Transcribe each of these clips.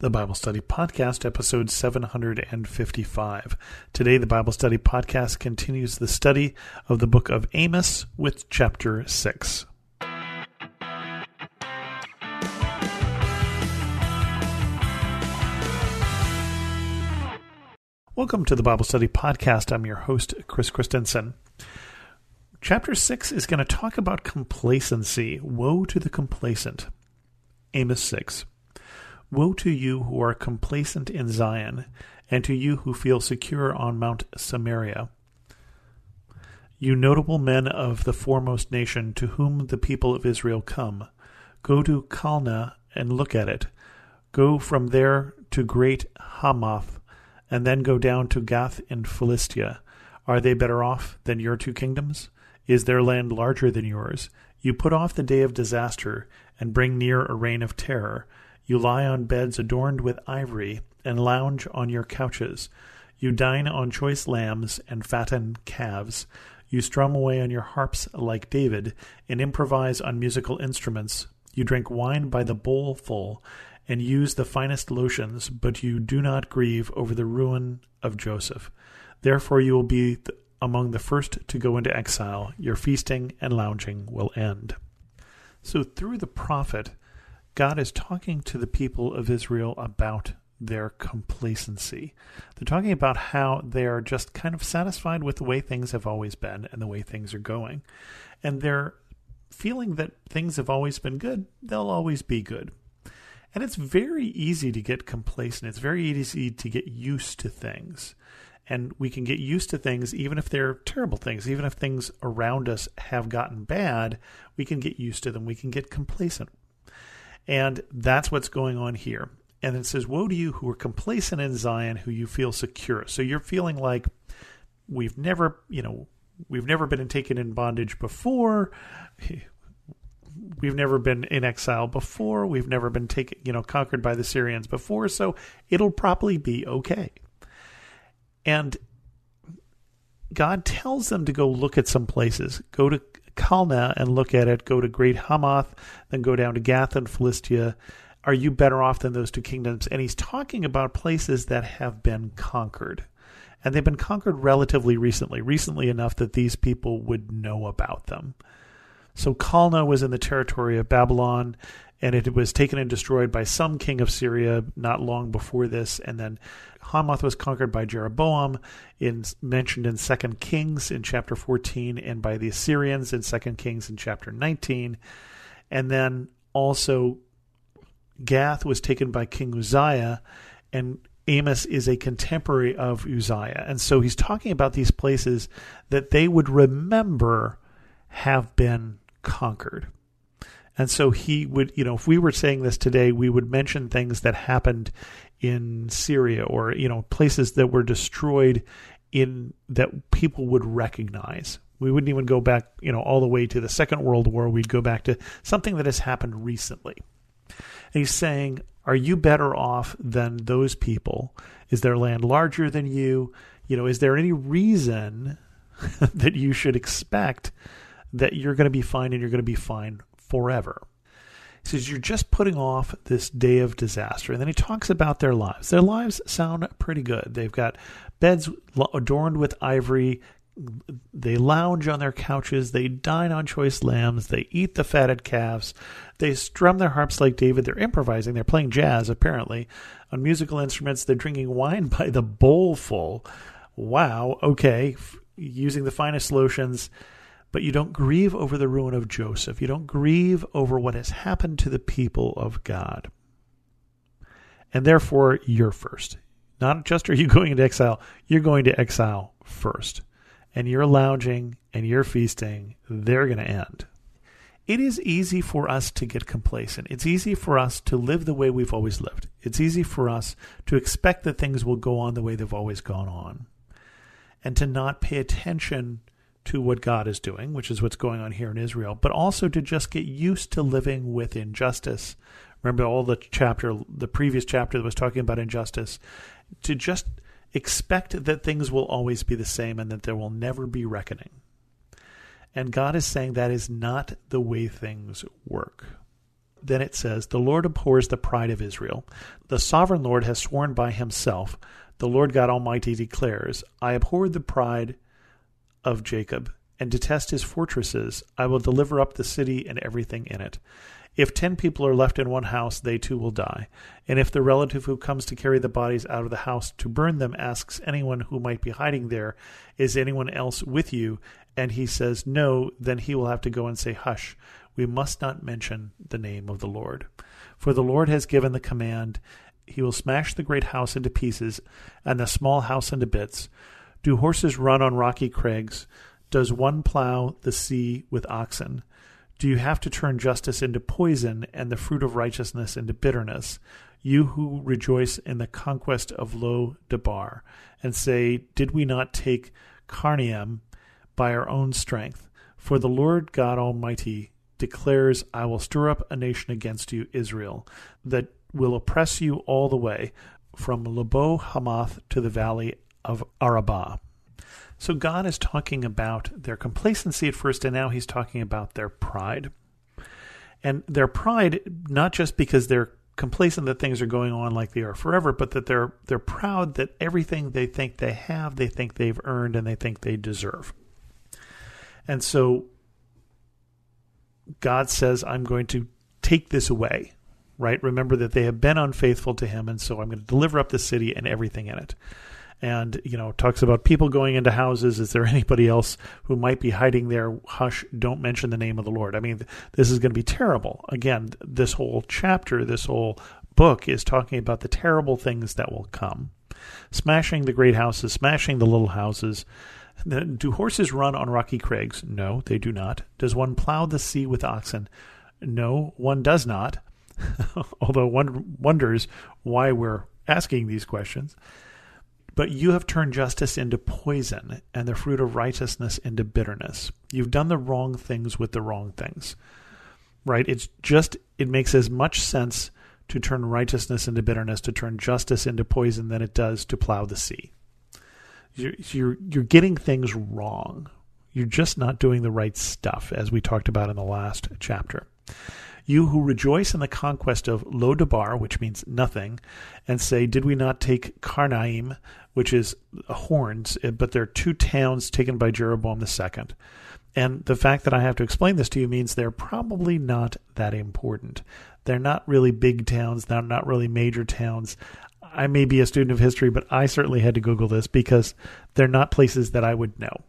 the Bible Study Podcast, episode 755. Today, the Bible Study Podcast continues the study of the book of Amos with chapter 6. Welcome to the Bible Study Podcast. I'm your host, Chris Christensen. Chapter 6 is going to talk about complacency. Woe to the complacent. Amos 6. Woe to you who are complacent in Zion, and to you who feel secure on Mount Samaria. You notable men of the foremost nation, to whom the people of Israel come, go to Calneh and look at it. Go from there to great Hamath, and then go down to Gath in Philistia. Are they better off than your two kingdoms? Is their land larger than yours? You put off the day of disaster, and bring near a reign of terror. You lie on beds adorned with ivory, and lounge on your couches. You dine on choice lambs and fatten calves. You strum away on your harps like David, and improvise on musical instruments. You drink wine by the bowlful, and use the finest lotions, but you do not grieve over the ruin of Joseph. Therefore, you will be among the first to go into exile. Your feasting and lounging will end. So, through the prophet, God is talking to the people of Israel about their complacency. They're talking about how they are just kind of satisfied with the way things have always been and the way things are going. And they're feeling that things have always been good, they'll always be good. And it's very easy to get complacent. It's very easy to get used to things. And we can get used to things even if they're terrible things, even if things around us have gotten bad, we can get used to them. We can get complacent and that's what's going on here. And it says, Woe to you who are complacent in Zion, who you feel secure. So you're feeling like we've never, you know, we've never been taken in bondage before. We've never been in exile before. We've never been taken, you know, conquered by the Syrians before. So it'll probably be okay. And God tells them to go look at some places. Go to Calneh and look at it, go to Great Hamath, then go down to Gath and Philistia. Are you better off than those two kingdoms? And he's talking about places that have been conquered. And they've been conquered relatively recently, recently enough that these people would know about them. So Calneh was in the territory of Babylon, and it was taken and destroyed by some king of Syria not long before this. And then Hamath was conquered by Jeroboam, in, mentioned in Second Kings in chapter 14, and by the Assyrians in Second Kings in chapter 19. And then also Gath was taken by King Uzziah, and Amos is a contemporary of Uzziah. And so he's talking about these places that they would remember have been conquered. And so he would, you know, if we were saying this today, we would mention things that happened in Syria or, you know, places that were destroyed in that people would recognize. We wouldn't even go back, you know, all the way to the Second World War. We'd go back to something that has happened recently. And he's saying, Are you better off than those people? Is their land larger than you? You know, is there any reason that you should expect that you're going to be fine and you're going to be fine forever. He says, You're just putting off this day of disaster. And then he talks about their lives. Their lives sound pretty good. They've got beds adorned with ivory. They lounge on their couches. They dine on choice lambs. They eat the fatted calves. They strum their harps like David. They're improvising. They're playing jazz, apparently, on musical instruments. They're drinking wine by the bowlful. Wow. Okay. Using the finest lotions but you don't grieve over the ruin of Joseph. You don't grieve over what has happened to the people of God. And therefore, you're first. Not just are you going into exile, you're going to exile first. And you're lounging and you're feasting, they're going to end. It is easy for us to get complacent. It's easy for us to live the way we've always lived. It's easy for us to expect that things will go on the way they've always gone on and to not pay attention to what God is doing, which is what's going on here in Israel, but also to just get used to living with injustice. Remember all the chapter, the previous chapter that was talking about injustice, to just expect that things will always be the same and that there will never be reckoning. And God is saying that is not the way things work. Then it says, The Lord abhors the pride of Israel. The sovereign Lord has sworn by himself. The Lord God Almighty declares, I abhor the pride of Jacob and detest his fortresses. I will deliver up the city and everything in it. If ten people are left in one house, they too will die. And if the relative who comes to carry the bodies out of the house to burn them asks anyone who might be hiding there, Is anyone else with you? And he says, No, then he will have to go and say, Hush, we must not mention the name of the Lord. For the Lord has given the command, He will smash the great house into pieces, and the small house into bits. Do horses run on rocky crags? Does one plow the sea with oxen? Do you have to turn justice into poison and the fruit of righteousness into bitterness? You who rejoice in the conquest of Lo Debar, and say, Did we not take Karnaim by our own strength? For the Lord God Almighty declares, I will stir up a nation against you, Israel, that will oppress you all the way, from Lebo Hamath to the valley of Arabah. So God is talking about their complacency at first, and now he's talking about their pride. And their pride, not just because they're complacent that things are going on like they are forever, but that they're they're proud that everything they think they have, they think they've earned and they think they deserve. And so God says, I'm going to take this away. Right? Remember that they have been unfaithful to him, and so I'm going to deliver up the city and everything in it and you know talks about people going into houses. Is there anybody else who might be hiding there? Hush don't mention the name of the lord. I mean this is going to be terrible. Again this whole chapter this whole book is talking about the terrible things that will come. Smashing the great houses smashing the little houses. Do horses run on rocky crags? No they do not. Does one plow the sea with oxen? No one does not. Although one wonders why we're asking these questions but you have turned justice into poison and the fruit of righteousness into bitterness. You've done the wrong things with the wrong things. Right? It's just, it makes as much sense to turn righteousness into bitterness, to turn justice into poison than it does to plow the sea. You're, you're, you're getting things wrong. You're just not doing the right stuff, as we talked about in the last chapter. You who rejoice in the conquest of Lo Debar, which means nothing, and say, Did we not take Karnaim, which is horns, eh, but they're two towns taken by Jeroboam II. And the fact that I have to explain this to you means they're probably not that important. They're not really big towns, they're not really major towns. I may be a student of history, but I certainly had to Google this because they're not places that I would know.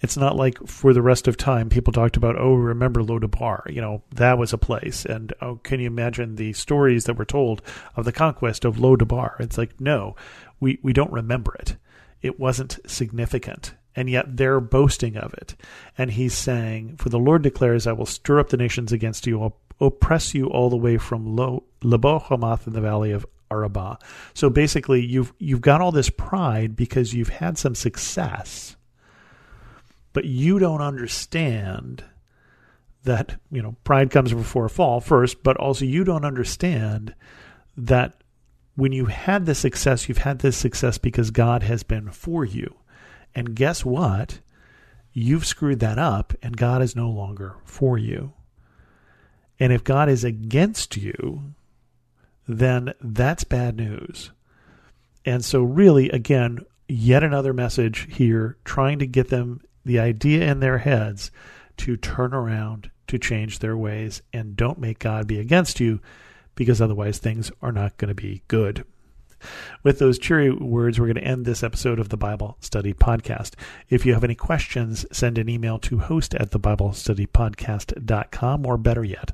It's not like for the rest of time people talked about, oh, remember Lo Debar, you know, that was a place. And oh, can you imagine the stories that were told of the conquest of Lo Debar? It's like, no, we, we don't remember it. It wasn't significant. And yet they're boasting of it. And he's saying, For the Lord declares, I will stir up the nations against you, I'll oppress you all the way from Lo, Lebo Hamath in the valley of Arabah. So basically, you've you've got all this pride because you've had some success, but you don't understand that you know pride comes before a fall first, but also you don't understand that when you had the success, you've had this success because God has been for you. And guess what? You've screwed that up, and God is no longer for you. And if God is against you, then that's bad news. And so, really, again, yet another message here trying to get them the idea in their heads to turn around, to change their ways, and don't make God be against you because otherwise things are not going to be good. With those cheery words, we're going to end this episode of the Bible Study Podcast. If you have any questions, send an email to host at thebiblestudypodcast.com, or better yet,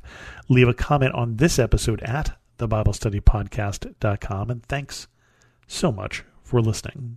leave a comment on this episode at thebiblestudypodcast.com. And thanks so much for listening.